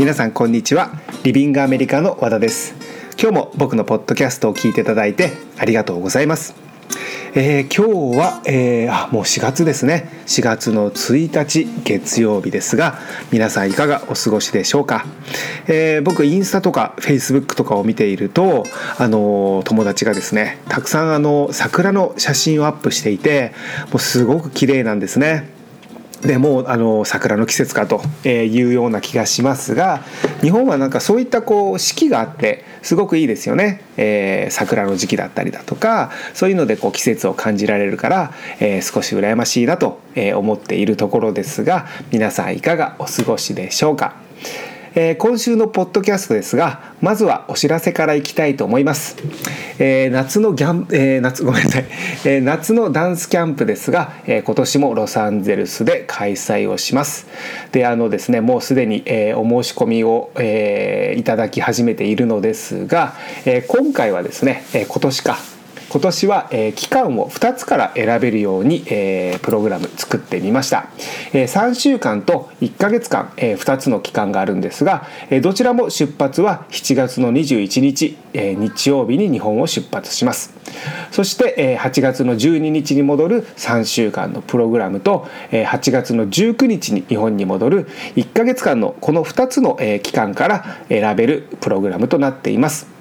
皆さんこんにちは。リビングアメリカの和田です。今日も僕のポッドキャストを聞いていただいてありがとうございます。えー、今日は、えー、あもう4月ですね。4月の1日月曜日ですが皆さんいかがお過ごしでしょうか、えー、僕インスタとかフェイスブックとかを見ているとあの友達がですねたくさんあの桜の写真をアップしていてもうすごく綺麗なんですね。でもうあの桜の季節かというような気がしますが日本はなんかそういったこう四季があってすごくいいですよね、えー、桜の時期だったりだとかそういうのでこう季節を感じられるから、えー、少し羨ましいなと思っているところですが皆さんいかがお過ごしでしょうか？えー、今週のポッドキャストですがまずはお知らせからいきたいと思います、えー、夏のギャン、えー、夏 ごめんなさい、えー、夏のダンスキャンプですが、えー、今年もロサンゼルスで開催をします。であのですねもうすでに、えー、お申し込みを、えー、いただき始めているのですが、えー、今回はですね、えー、今年か今年は、えー、期間を2つから選べるように、えー、プログラム作ってみました、えー、3週間と1ヶ月間、えー、2つの期間があるんですが、えー、どちらも出発は7月の21日、えー、日曜日に日本を出発します。そして、えー、8月の12日に戻る3週間のプログラムと、えー、8月の19日に日本に戻る1ヶ月間のこの2つの、えー、期間から選べるプログラムとなっています。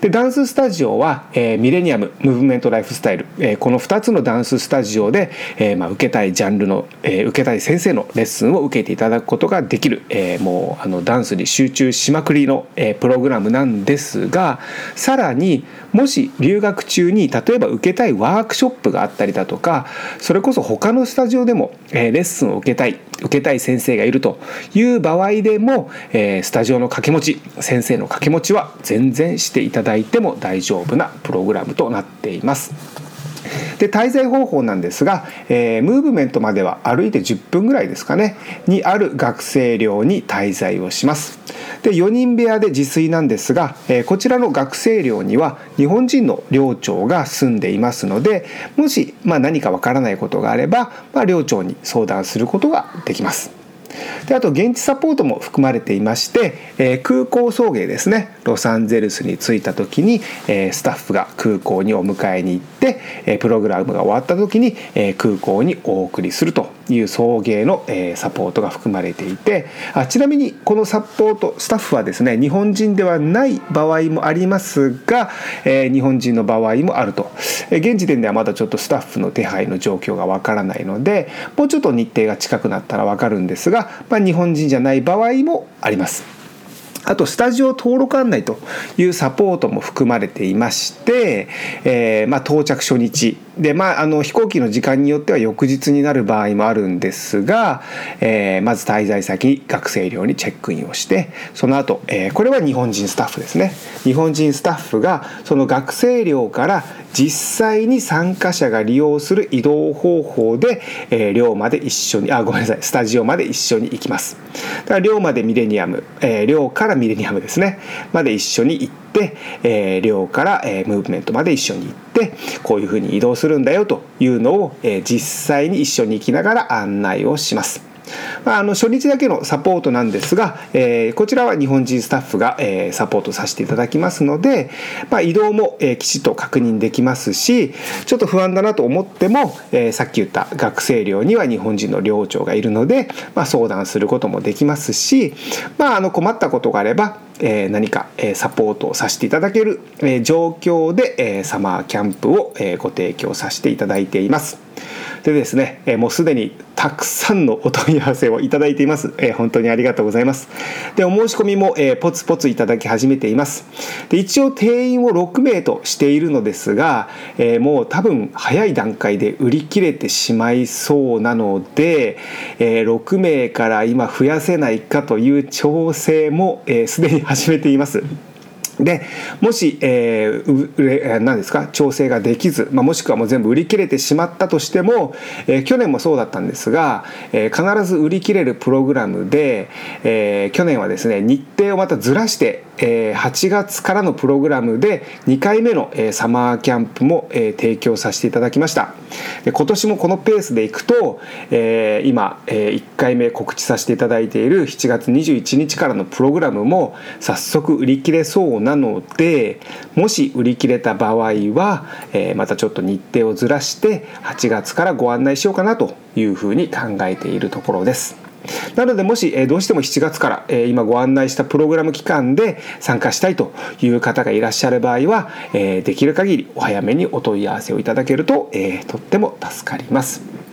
でダンススタジオは、えー、ミレニアムムーブメントライフスタイル、えー、この2つのダンススタジオで、えーまあ、受けたいジャンルの、え、受けたい先生のレッスンを受けていただくことができる、え、もうあのダンスに集中しまくりの、え、プログラムなんですがさらにもし留学中に例えば受けたいワークショップがあったりだとかそれこそ他のスタジオでも、え、レッスンを受けたい。受けたい先生がいるという場合でも、え、スタジオの掛け持ち先生の掛け持ちは全然していただいても大丈夫なプログラムとなっています。で滞在方法なんですが、えー、ムーブメントまでは歩いて10分ぐらいですかね。にある学生寮に滞在をします。で4人部屋で自炊なんですが、えー、こちらの学生寮には日本人の寮長が住んでいますのでもし、まあ、何かわからないことがあれば、まあ、寮長に相談することができます。であと現地サポートも含まれていまして、えー、空港送迎ですね。ロサンゼルスに着いた時に、えー、スタッフが空港にお迎えに行って、えー、プログラムが終わった時に、えー、空港にお送りするという送迎の、えー、サポートが含まれていてあちなみにこのサポートスタッフはですね日本人ではない場合もありますが、えー、日本人の場合もあると、えー、現時点ではまだちょっとスタッフの手配の状況がわからないのでもうちょっと日程が近くなったらわかるんですが、まあ、日本人じゃない場合もあります。あとスタジオ登録案内というサポートも含まれていまして、えー、まあ、到着初日。で、まあ、あの飛行機の時間によっては翌日になる場合もあるんですが、えー、まず滞在先学生寮にチェックインをしてその後、えー、これは日本人スタッフですね。日本人スタッフがその学生寮から実際に参加者が利用する移動方法で、えー、寮まで一緒にあごめんなさいスタジオまで一緒に行きます。だから寮までミレニアム、えー、寮からミレニアムですねまで一緒に行って、えー、寮から、えー、ムーブメントまで一緒に行ってこういうふうに移動するんだよというのを、えー、実際に一緒に行きながら案内をします。まあ、あの初日だけのサポートなんですが、えー、こちらは日本人スタッフが、えー、サポートさせていただきますので、まあ、移動も、えー、きちっと確認できますしちょっと不安だなと思っても、え、さっき言った学生寮には日本人の寮長がいるので、まあ、相談することもできますし、まあ、あの困ったことがあればえ何か、えサポートをさせていただける、え状況で、えサマーキャンプを、えご提供させていただいています。でですね、えもうすでにたくさんのお問い合わせをいただいています。え本当にありがとうございます。で、お申し込みも、えポツポツいただき始めています。で、一応定員を6名としているのですが、えもう多分早い段階で売り切れてしまいそうなので、え6名から今増やせないかという調整もすで、に始めています。でもし、えー、何ですか？調整ができず、まあ、もしくはもう全部売り切れてしまったとしても、えー、去年もそうだったんですが、えー、必ず売り切れるプログラムで、えー、去年はですね日程をまたずらして、え、8月からのプログラムで2回目の、え、サマーキャンプも、え、提供させていただきましたで今年もこのペースでいくと、え、今、え、1回目告知させていただいている7月21日からのプログラムも早速売り切れそうなのでもし売り切れた場合は、え、またちょっと日程をずらして8月からご案内しようかなというふうに考えているところです。なのでもし、えどうしても7月から、え今ご案内したプログラム期間で参加したいという方がいらっしゃる場合は、えできる限りお早めにお問い合わせをいただけると、えとっても助かります。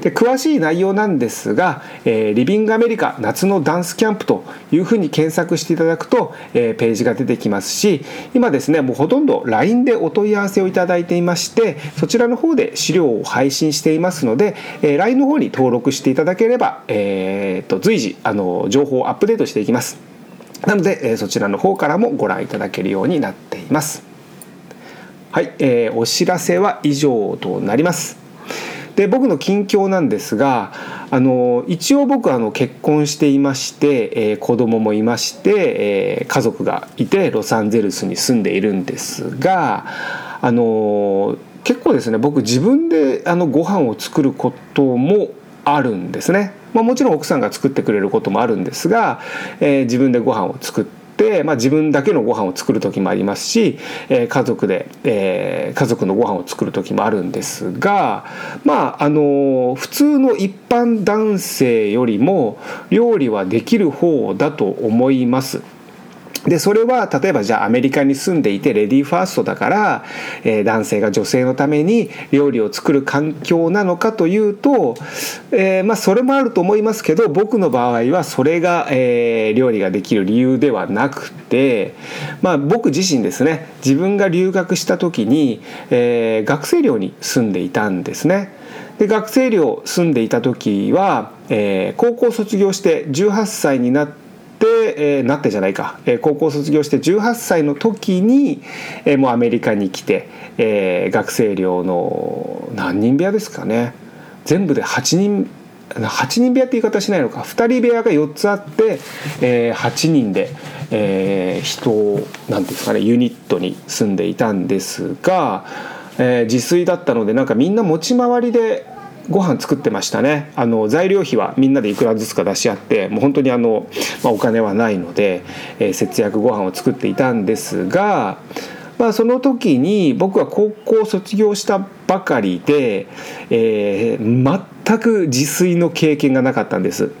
で詳しい内容なんですが、えー、リビングアメリカ夏のダンスキャンプというふうに検索していただくと、えー、ページが出てきますし今ですねもうほとんど LINE でお問い合わせをいただいていましてそちらの方で資料を配信していますので、えー、LINE の方に登録していただければ、えーと、随時あの情報をアップデートしていきます。なので、えー、そちらの方からもご覧いただけるようになっています。はい、えー、お知らせは以上となります。で僕の近況なんですがあの一応僕あの結婚していまして、えー、子供もいまして、えー、家族がいてロサンゼルスに住んでいるんですがあの結構ですね僕自分であのご飯を作ることもあるんですね。まあ、もちろん奥さんが作ってくれることもあるんですが、えー、自分でご飯を作って、まあ、自分だけのご飯を作る時もありますし、えー、家族で、えー、家族のご飯を作る時もあるんですがまああの普通の一般男性よりも料理はできる方だと思います。でそれは例えばじゃあアメリカに住んでいてレディーファーストだから、えー、男性が女性のために料理を作る環境なのかというと、えー、まあ、それもあると思いますけど僕の場合はそれが、えー、料理ができる理由ではなくて、まあ、僕自身ですね自分が留学した時に、え学生寮に住んでいたんですね。で学生寮住んでいた時は、え高校卒業して18歳になってえー、なってじゃないか、えー、高校卒業して18歳の時に、えー、もうアメリカに来て、えー、学生寮の何人部屋ですかね。全部で8人8人部屋って言い方しないのか。2人部屋が4つあって、えー、8人で、えー、人なんですかね。ユニットに住んでいたんですが、えー、自炊だったのでなんかみんな持ち回りでご飯作ってましたねあの材料費はみんなでいくらずつか出し合ってもう本当にあの、まあ、お金はないので、えー、節約ご飯を作っていたんですが、まあ、その時に僕は高校卒業したばかりで、えー、全く自炊の経験がなかったんです。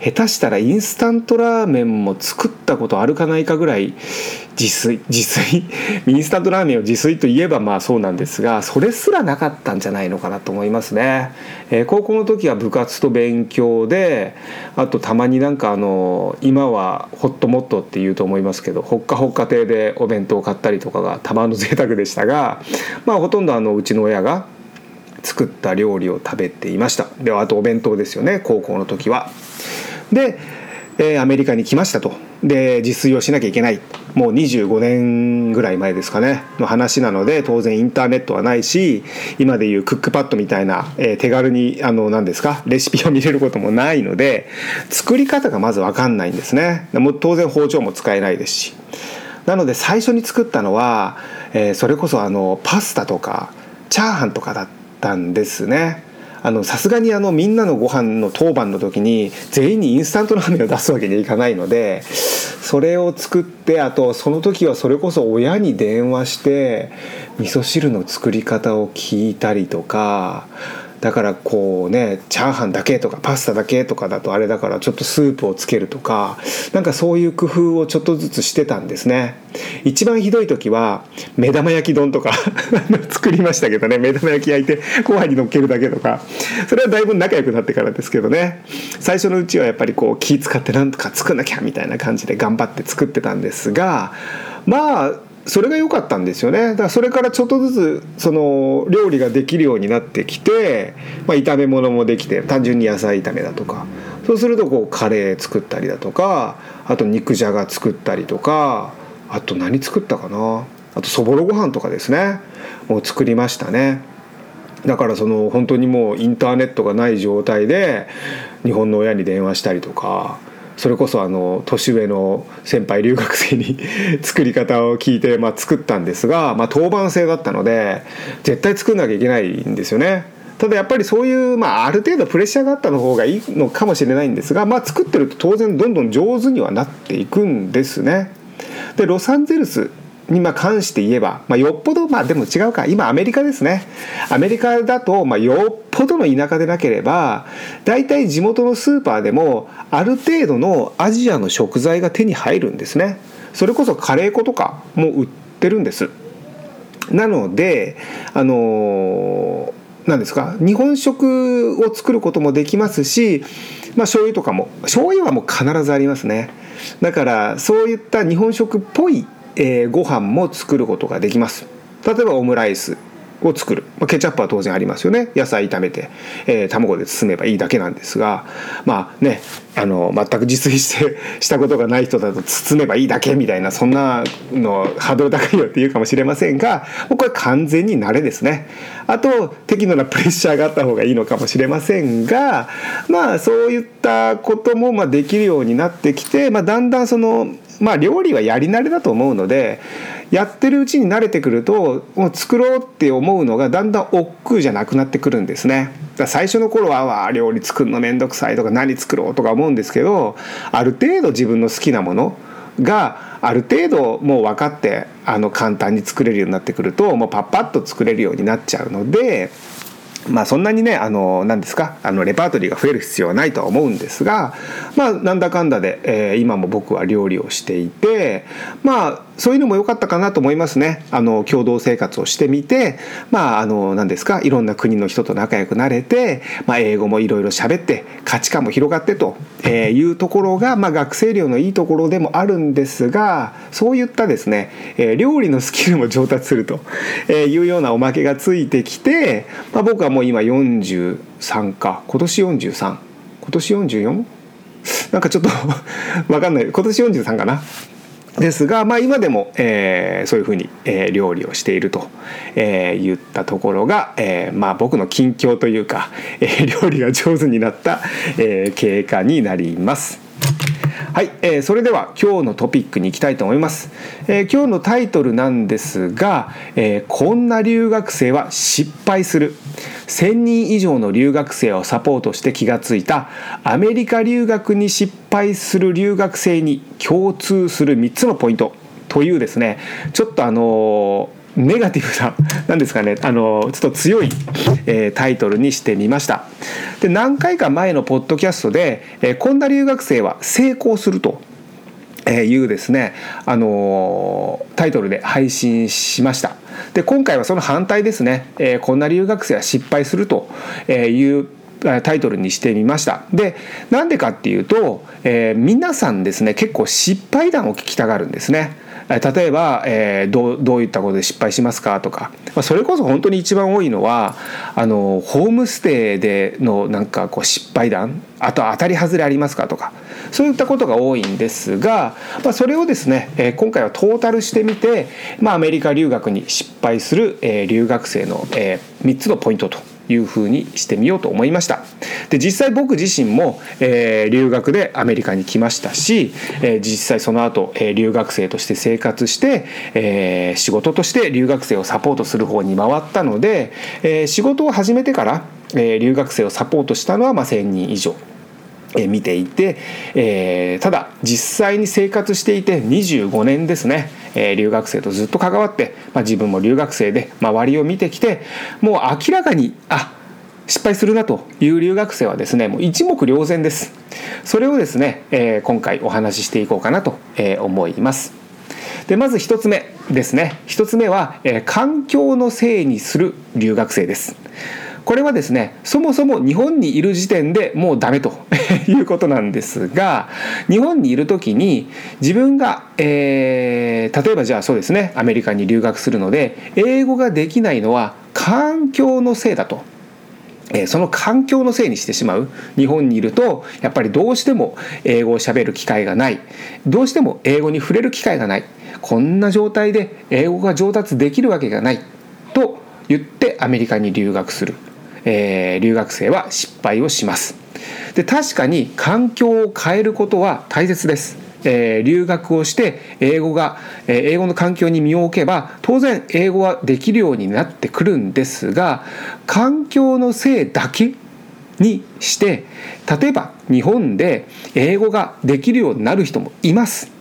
下手したらインスタントラーメンも作ったことあるかないかぐらい自炊自炊？インスタントラーメンを自炊といえばまあそうなんですがそれすらなかったんじゃないのかなと思いますね、えー、高校の時は部活と勉強であとたまになんかあの今はホットモットって言うと思いますけどほっかほっか亭でお弁当を買ったりとかがたまの贅沢でしたがまあほとんどあのうちの親が作った料理を食べていました。ではあとお弁当ですよね高校の時は。で、えー、アメリカに来ましたと。で自炊をしなきゃいけない。もう25年ぐらい前ですかね。の話なので当然インターネットはないし今でいうクックパッドみたいな、えー、手軽にあの何ですかレシピを見れることもないので作り方がまず分かんないんですね。も当然包丁も使えないですし。なので最初に作ったのは、えー、それこそあのパスタとかチャーハンとかだったんですね。さすがにあのみんなのご飯の当番の時に全員にインスタントラーメンを出すわけにはいかないのでそれを作ってあとその時はそれこそ親に電話して味噌汁の作り方を聞いたりとかだからこうねチャーハンだけとかパスタだけとかだとあれだからちょっとスープをつけるとかなんかそういう工夫をちょっとずつしてたんですね。一番ひどい時は目玉焼き丼とか 作りましたけどね。目玉焼き焼いてご飯にのっけるだけとか。それはだいぶ仲良くなってからですけどね。最初のうちはやっぱりこう気使ってなんとか作んなきゃみたいな感じで頑張って作ってたんですがまあそれが良かったんですよね。だからそれからちょっとずつその料理ができるようになってきて、まあ、炒め物もできて単純に野菜炒めだとか。そうするとこうカレー作ったりだとかあと肉じゃが作ったりとかあと何作ったかな。あとそぼろご飯とかですね。もう作りましたね。だからその本当にもうインターネットがない状態で日本の親に電話したりとか。それこそあの年上の先輩留学生に作り方を聞いて、まあ、作ったんですが、まあ、当番制だったので絶対作んなきゃいけないんですよね。ただやっぱりそういう、まあ、ある程度プレッシャーがあったの方がいいのかもしれないんですが、まあ、作ってると当然どんどん上手にはなっていくんですね。でロサンゼルスに関して言えば、まあ、よっぽどまあでも違うか。今アメリカですね。アメリカだと、まあ、よっぽどの田舎でなければ大体地元のスーパーでもある程度のアジアの食材が手に入るんですね。それこそカレー粉とかも売ってるんです。なのであの何ですか日本食を作ることもできますしまあ醤油とかも醤油はもう必ずありますね。だからそういった日本食っぽいえー、ご飯も作ることができます。例えばオムライスを作る、まあ、ケチャップは当然ありますよね。野菜炒めて、えー、卵で包めばいいだけなんですがまあねあの全く自炊して したことがない人だと包めばいいだけみたいなそんなのハードル高いよって言うかもしれませんがこれ完全に慣れですね。あと適度なプレッシャーがあった方がいいのかもしれませんがまあそういったこともまできるようになってきて、まあ、だんだんそのまあ料理はやり慣れだと思うのでやってるうちに慣れてくるともう作ろうって思うのがだんだん億劫じゃなくなってくるんですね。最初の頃は料理作るの面倒くさいとか何作ろうとか思うんですけどある程度自分の好きなものがある程度もう分かってあの簡単に作れるようになってくるともうパッパッと作れるようになっちゃうので。まあそんなにねあの何ですかあのレパートリーが増える必要はないとは思うんですがまあなんだかんだで、えー、今も僕は料理をしていてまあそういうのも良かったかなと思いますね。あの共同生活をしてみてまああの何ですかいろんな国の人と仲良くなれて、まあ、英語もいろいろ喋って価値観も広がってというところが、まあ、学生寮のいいところでもあるんですがそういったですね、えー、料理のスキルも上達するというようなおまけがついてきて、まあ、僕はもう今43か今年43今年 44? なんかちょっと 分かんない。今年43かな？ですが、まあ、今でも、えー、そういうふうに、えー、料理をしていると、えー、言ったところが、えーまあ、僕の近況というか、えー、料理が上手になった、えー、経過になります。はい、えー、それでは今日のトピックに行きたいと思います、えー、今日のタイトルなんですが、えー、こんな留学生は失敗する。1000人以上の留学生をサポートして気がついたアメリカ留学に失敗する留学生に共通する3つのポイントというですねちょっとあのネガティブな何ですかねあのちょっと強い、えー、タイトルにしてみました。で何回か前のポッドキャストで、えー、こんな留学生は成功するというですね、あのタイトルで配信しました。で今回はその反対ですね、えー、こんな留学生は失敗するというタイトルにしてみました。でなんでかっていうと、えー、皆さんですね結構失敗談を聞きたがるんですね。例えば、えー、どうどういったことで失敗しますか？とか、まあ、それこそ本当に一番多いのはあのホームステイでのなんかこう失敗談？あと当たり外れありますか？とか。そういったことが多いんですが、まあ、それをですね、えー、今回はトータルしてみて、まあ、アメリカ留学に失敗する、えー、留学生の、えー、3つのポイントと。いうふうにしてみようと思いましたで実際僕自身も、えー、留学でアメリカに来ましたし、えー、実際その後、えー、留学生として生活して、えー、仕事として留学生をサポートする方に回ったので、え、仕事を始めてから、え、留学生をサポートしたのはまあ1,000人以上。見ていて、えー、ただ実際に生活していて25年ですね、えー、留学生とずっと関わって、まあ、自分も留学生で周りを見てきてもう明らかにあ失敗するなという留学生はですねもう一目瞭然です。それをですね、えー、今回お話ししていこうかなと思います。でまず1つ目ですね。1つ目は、え、環境のせいにする留学生です。これはですねそもそも日本にいる時点でもうダメと いうことなんですが日本にいる時に自分が、えー、例えばじゃあそうですねアメリカに留学するので英語ができないのは環境のせいだと。えその環境のせいにしてしまう。日本にいるとやっぱりどうしても英語をしゃべる機会がない。どうしても英語に触れる機会がない。こんな状態で英語が上達できるわけがない。と言ってアメリカに留学する。えー、留学生は失敗をします。で確かに環境を変えることは大切です。えー、留学をして英語が、えー、英語の環境に身を置けば当然英語はできるようになってくるんですが環境のせいだけにして例えば日本で英語ができるようになる人もいます。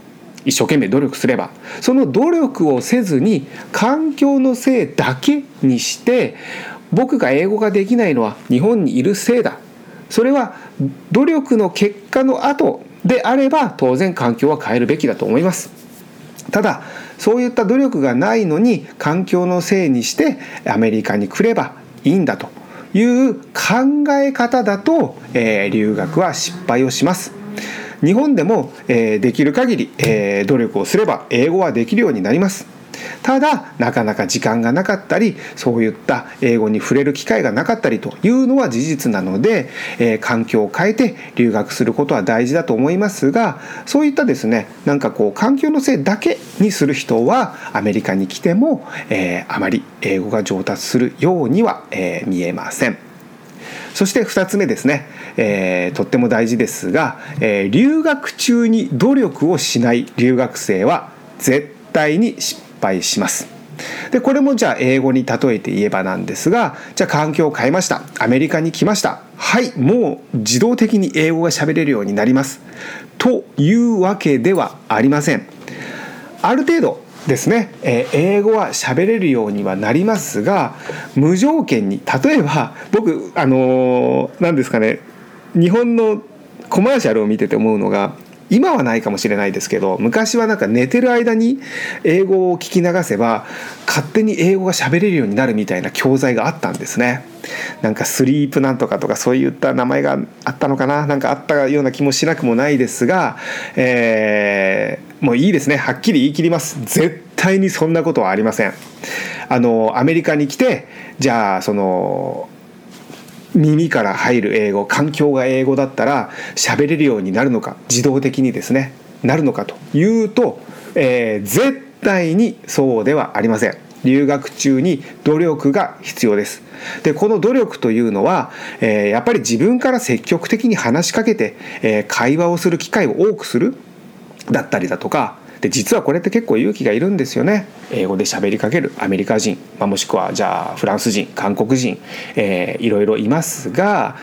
一生懸命努力すれば。その努力をせずに環境のせいだけにして僕が英語ができないのは日本にいるせいだ。それは努力の結果の後であれば当然環境は変えるべきだと思います。ただそういった努力がないのに環境のせいにしてアメリカに来ればいいんだという考え方だと、えー、留学は失敗をします。日本でも、えー、できる限り、えー、努力をすれば英語はできるようになります。ただなかなか時間がなかったりそういった英語に触れる機会がなかったりというのは事実なので、えー、環境を変えて留学することは大事だと思いますがそういったですねなんかこう環境のせいだけにする人はアメリカに来ても、えー、あまり英語が上達するようには、えー、見えません。そして2つ目ですね、えー、とっても大事ですが、えー、留学中に努力をしない留学生は絶対に失敗します。でこれもじゃあ英語に例えて言えばなんですがじゃあ環境を変えました。アメリカに来ました。はいもう自動的に英語が喋れるようになります。というわけではありません。ある程度ですね、えー、英語は喋れるようにはなりますが無条件に例えば僕あの何、ー、ですかね日本のコマーシャルを見てて思うのが今はないかもしれないですけど昔はなんか寝てる間に英語を聞き流せば勝手に英語が喋れるようになるみたいな教材があったんですね。なんかスリープなんとかとかそういった名前があったのかな？なんかあったような気もしなくもないですが、えー、もういいですね。はっきり言い切ります。絶対にそんなことはありません。あのアメリカに来てじゃあその耳から入る英語環境が英語だったら喋れるようになるのか自動的にですねなるのかというと、えー、絶対にそうではありません。留学中に努力が必要です。でこの努力というのは、えー、やっぱり自分から積極的に話しかけて、えー、会話をする機会を多くするだったりだとかで実はこれって結構勇気がいるんですよね。英語で喋りかけるアメリカ人、まあ、もしくはじゃあフランス人韓国人、えー、いろいろいますが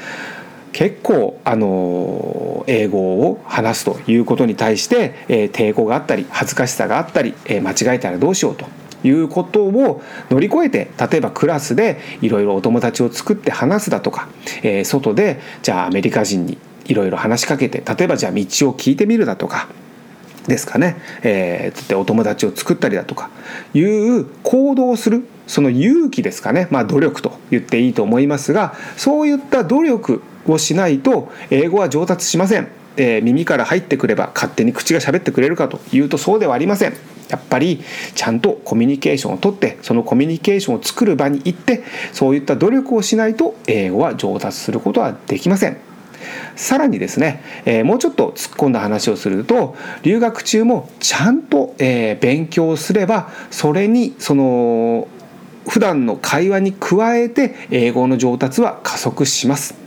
結構あの英語を話すということに対して、えー、抵抗があったり恥ずかしさがあったり、えー、間違えたらどうしようということを乗り越えて例えばクラスでいろいろお友達を作って話すだとか、えー、外でじゃあアメリカ人にいろいろ話しかけて例えばじゃあ道を聞いてみるだとかですかね、えー、つってお友達を作ったりだとかいう行動をするその勇気ですかね。まあ努力と言っていいと思いますがそういった努力をしないと英語は上達しません、えー、耳から入ってくれば勝手に口が喋ってくれるかというとそうではありません。やっぱりちゃんとコミュニケーションをとってそのコミュニケーションを作る場に行ってそういった努力をしないと英語は上達することはできません。さらにですね、え、もうちょっと突っ込んだ話をすると留学中もちゃんと、え、勉強すればそれにその普段の会話に加えて英語の上達は加速します。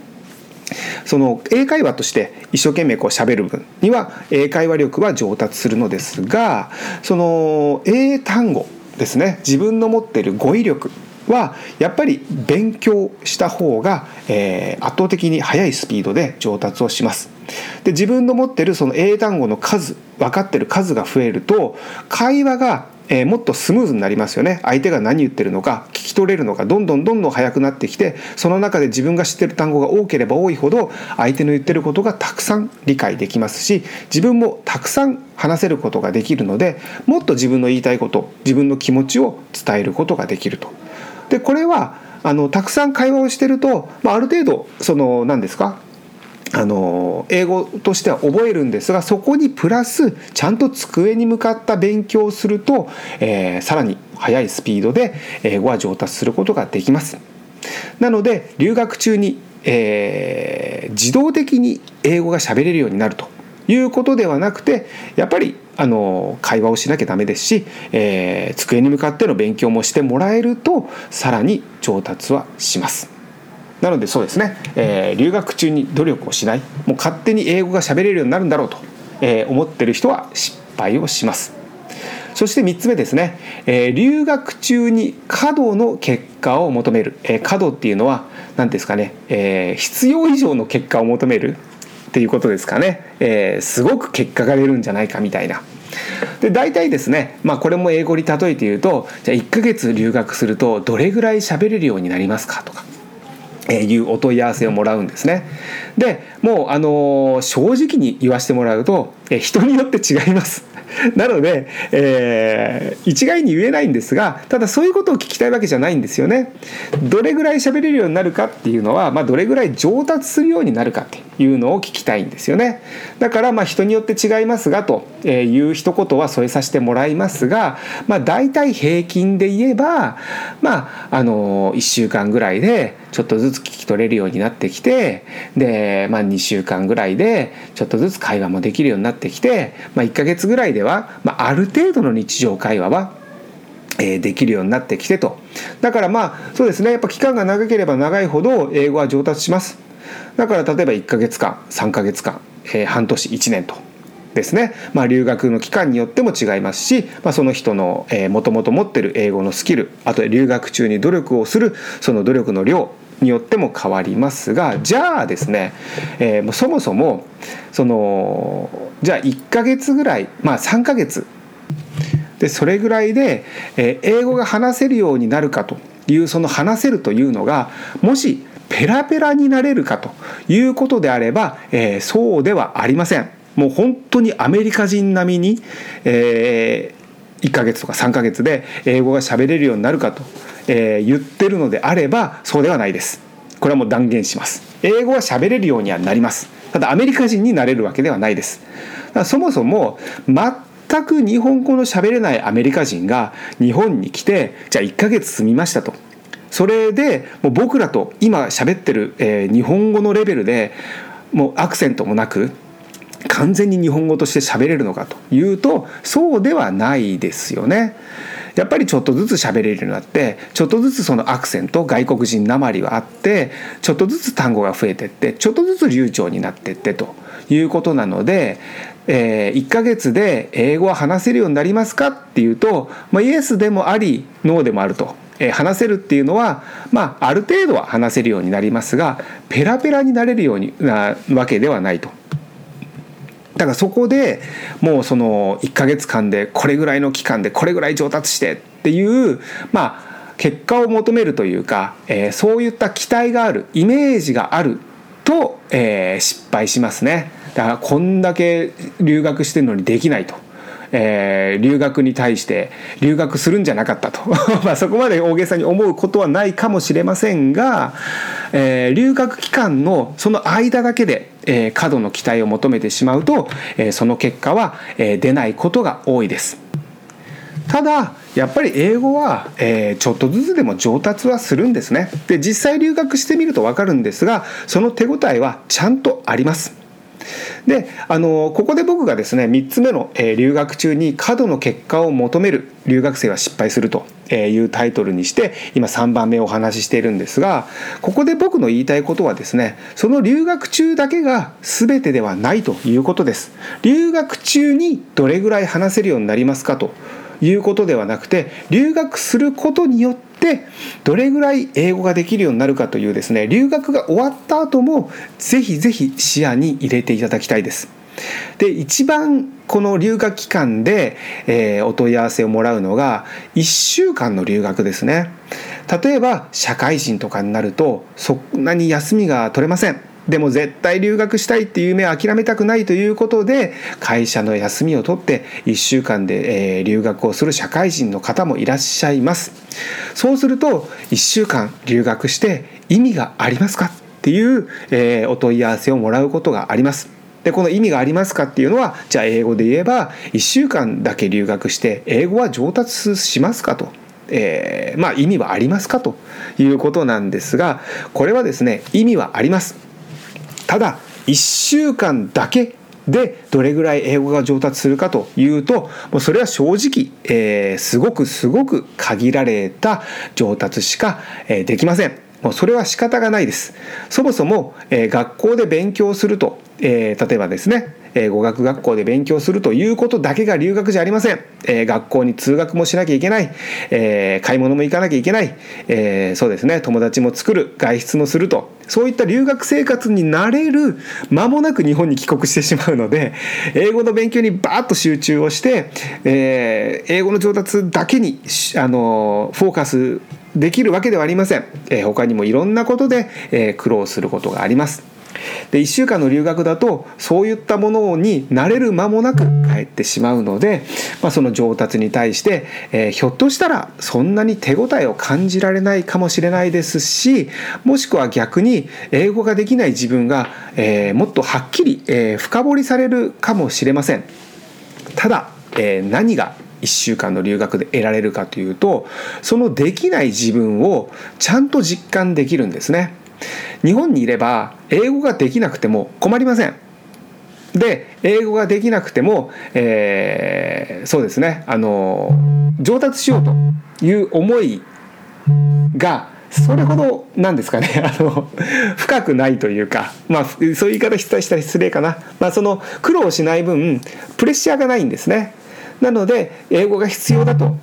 その英会話として一生懸命こう喋る分には英会話力は上達するのですがその英単語ですね自分の持っている語彙力はやっぱり勉強した方が、えー、圧倒的に速いスピードで上達をします。で自分の持ってるその英単語の数分かってる数が増えると会話がえー、もっとスムーズになりますよね相手が何言ってるのか聞き取れるのかどんどんどんどん速くなってきてその中で自分が知ってる単語が多ければ多いほど相手の言ってることがたくさん理解できますし自分もたくさん話せることができるのでもっと自分の言いたいこと自分の気持ちを伝えることができると。でこれはあのたくさん会話をしてると、まあ、ある程度その何ですか？あの英語としては覚えるんですがそこにプラスちゃんと机に向かった勉強をすると、えー、さらに速いスピードで英語は上達することができます。なので留学中に、えー、自動的に英語が喋れるようになるということではなくてやっぱりあの会話をしなきゃダメですし、えー、机に向かっての勉強もしてもらえるとさらに上達はします。なのでそうですね、えー、留学中に努力をしない。もう勝手に英語が喋れるようになるんだろうと、えー、思ってる人は失敗をします。そして3つ目ですね、えー、留学中に過度の結果を求める、えー、過度っていうのは何ですかね、えー、必要以上の結果を求める。っていうことですかね、えー、すごく結果が出るんじゃないかみたいな。で大体ですね、まあ、これも英語に例えて言うとじゃあ1ヶ月留学するとどれぐらい喋れるようになりますかとか。えいうお問い合わせをもらうんですね。でもうあの正直に言わせてもらうと、え人によって違います。なので、えー、一概に言えないんですがただそういうことを聞きたいわけじゃないんですよね。どれぐらい喋れるようになるかっていうのは、まあ、どれぐらい上達するようになるかっていうのを聞きたいんですよね。だからまあ人によって違いますがという一言は添えさせてもらいますが、まあ、大体平均で言えば、まあ、あの1週間ぐらいでちょっとずつ聞き取れるようになってきてで、まあ、2週間ぐらいでちょっとずつ会話もできるようになってきて、まあ、1ヶ月ぐらいでは、まあ、ある程度の日常会話はえできるようになってきてと。だからまあそうですね。やっぱ期間が長ければ長いほど英語は上達します。だから例えば1ヶ月間3ヶ月間、えー、半年1年と。ですね、まあ、留学の期間によっても違いますし、まあ、その人のもともと持ってる英語のスキルあと留学中に努力をするその努力の量によっても変わりますがじゃあですね、えー、そもそもそのじゃあ1ヶ月ぐらいまあ3ヶ月でそれぐらいで、えー、英語が話せるようになるかというその話せるというのがもしペラペラになれるかということであれば、えー、そうではありません。もう本当にアメリカ人並みに、えー、1ヶ月とか3ヶ月で英語が喋れるようになるかとえー、言ってるのであればそうではないです。これはもう断言します。英語は喋れるようにはなります。ただアメリカ人になれるわけではないです。だからそもそも全く日本語の喋れないアメリカ人が日本に来てじゃあ1ヶ月住みましたと。それでもう僕らと今喋ってる、えー、日本語のレベルでもうアクセントもなく完全に日本語として喋れるのかというとそうではないですよね。やっぱりちょっとずつ喋れるようになってちょっとずつそのアクセント外国人なまりはあってちょっとずつ単語が増えてってちょっとずつ流暢になってってということなので、えー、1ヶ月で英語は話せるようになりますかっていうと、まあ、イエスでもありノーでもあると。え、話せるっていうのは、まあ、ある程度は話せるようになりますがペラペラになれるようになわけではないと。だからそこでもうその1ヶ月間でこれぐらいの期間でこれぐらい上達してっていうまあ結果を求めるというか、えー、そういった期待があるイメージがあると、えー、失敗しますねだからこんだけ留学してるのにできないと。えー、留学に対して留学するんじゃなかったと まあそこまで大げさに思うことはないかもしれませんが、えー、留学期間のその間だけでえー、過度の期待を求めてしまうと、えー、その結果は、えー、出ないことが多いです。ただやっぱり英語は、えー、ちょっとずつでも上達はするんですね。で実際留学してみると分かるんですがその手応えはちゃんとあります。であのここで僕がですね3つ目の、えー、留学中に過度の結果を求める留学生は失敗するというタイトルにして今3番目お話ししているんですがここで僕の言いたいことはですねその留学中だけが全てではないということです。留学中にどれぐらい話せるようになりますかということではなくて留学することによってでどれぐらい英語ができるようになるかというですね留学が終わった後もぜひぜひ視野に入れていただきたいです。で一番この留学期間で、えー、お問い合わせをもらうのが1週間の留学ですね例えば社会人とかになるとそんなに休みが取れませんでも絶対留学したいっていう夢を諦めたくないということで会社の休みを取って1週間で、留学をする社会人の方もいらっしゃいます。そうすると1週間留学して意味がありますかっていう、お問い合わせをもらうことがあります。でこの意味がありますかっていうのはじゃあ英語で言えば1週間だけ留学して英語は上達しますかと。えー、まあ意味はありますかということなんですがこれはですね意味はあります。ただ1週間だけでどれぐらい英語が上達するかというともうそれは正直、えー、すごくすごく限られた上達しか、えー、できません。もうそれは仕方がないですそもそも、えー、学校で勉強すると、えー、例えばですねえ語学学校で勉強するということだけが留学じゃありません、えー、学校に通学もしなきゃいけない、えー、買い物も行かなきゃいけない、え、そうですね。友達も作る外出もすると。そういった留学生活になれる間もなく日本に帰国してしまうので英語の勉強にバーッと集中をして、え英語の上達だけにあのフォーカスできるわけではありません、え他にもいろんなことで、え苦労することがあります。で1週間の留学だとそういったものに慣れる間もなく帰ってしまうので、まあ、その上達に対して、えー、ひょっとしたらそんなに手応えを感じられないかもしれないですしもしくは逆に英語ができない自分が、えー、もっとはっきり、えー、深掘りされるかもしれません。ただ、えー、何が1週間の留学で得られるかというとそのできない自分をちゃんと実感できるんですね。日本にいれば英語ができなくても困りません。で英語ができなくても、えー、そうですねあの上達しようという思いがそれほどなんですかね あの深くないというか、まあ、そういう言い方したら失礼かな、まあ、その苦労しない分プレッシャーがないんですね。なので英語が必要だと、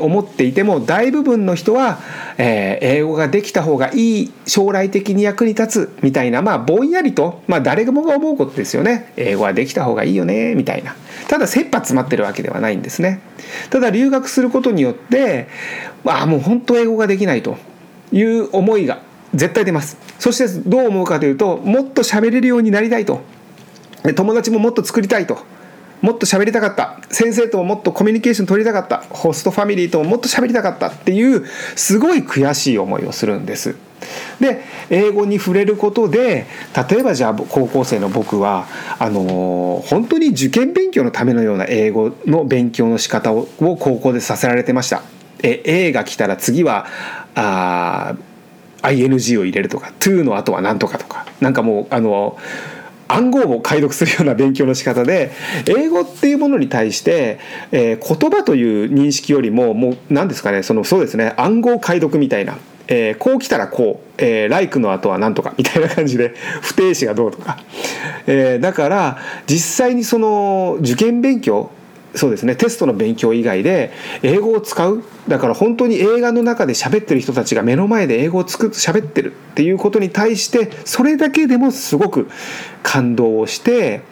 思っていても大部分の人は、英語ができた方がいい将来的に役に立つみたいなまあぼんやりと、まあ、誰もが思うことですよね。英語はできた方がいいよねみたいな。ただ切羽詰まってるわけではないんですね。ただ留学することによってああもう本当英語ができないと。いう思いが絶対出ます。そしてどう思うかというともっと喋れるようになりたいと。友達ももっと作りたいと。もっと喋りたかった先生とももっとコミュニケーション取りたかったホストファミリーとももっと喋りたかったっていうすごい悔しい思いをするんです。で英語に触れることで例えばじゃあ高校生の僕はあの本当に受験勉強のためのような英語の勉強の仕方を高校でさせられてました。え A が来たら次はあ ING を入れるとか to の後は何とかとかなんかもうあの暗号を解読するような勉強の仕方で英語っていうものに対して、えー、言葉という認識よりももう何ですかねそのそうですね暗号解読みたいな、えー、こう来たらこう、えー、like の後は何とかみたいな感じで 不定詞がどうとか、えー、だから実際にその受験勉強そうですねテストの勉強以外で英語を使うだから本当に映画の中で喋ってる人たちが目の前で英語を作って喋ってるっていうことに対してそれだけでもすごく感動をして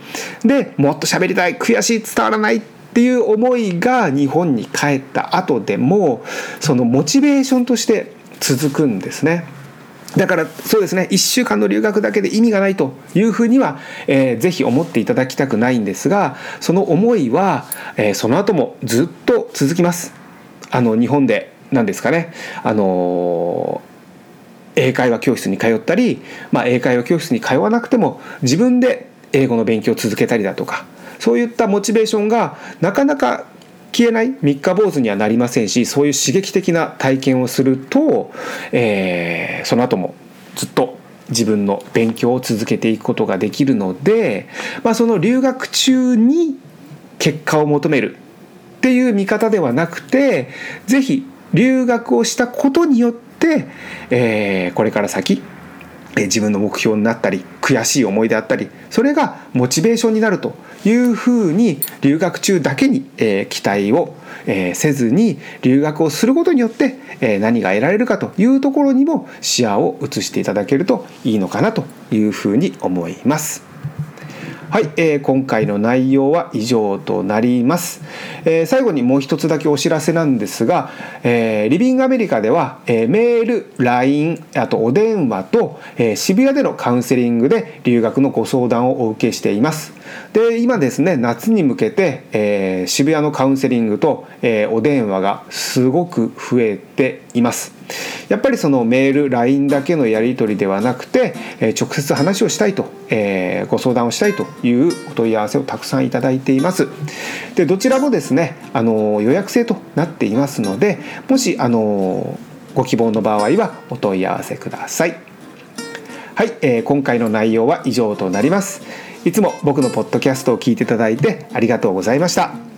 でもっと喋りたい悔しい伝わらないっていう思いが日本に帰った後でもそのモチベーションとして続くんですね。だからそうですね1週間の留学だけで意味がないというふうには、えー、ぜひ思っていただきたくないんですがその思いは、えー、その後もずっと続きます。あの日本で何ですかねあの英会話教室に通ったり、まあ、英会話教室に通わなくても自分で英語の勉強を続けたりだとかそういったモチベーションがなかなか消えない三日坊主にはなりませんしそういう刺激的な体験をすると、えー、その後もずっと自分の勉強を続けていくことができるので、まあ、その留学中に結果を求める。っていう見方ではなくて是非留学をしたことによって、えー、これから先自分の目標になったり悔しい思いであったりそれがモチベーションになるというふうに留学中だけに、え、期待を、え、せずに留学をすることによって、え、何が得られるかというところにも視野を移していただけるといいのかなというふうに思います。はい、えー、今回の内容は以上となります、えー、最後にもう一つだけお知らせなんですが、えー、リビングアメリカでは、えー、メール LINE あとお電話と、えー、渋谷でのカウンセリングで留学のご相談をお受けしています。で今ですね夏に向けて、えー、渋谷のカウンセリングと、えー、お電話がすごく増えています。やっぱりそのメール LINE だけのやり取りではなくて、え直接話をしたいと、えー、ご相談をしたいというお問い合わせをたくさんいただいています。でどちらもですねあの予約制となっていますのでもしあのご希望の場合はお問い合わせください。はい、えー、今回の内容は以上となります。いつも僕のポッドキャストを聞いていただいてありがとうございました。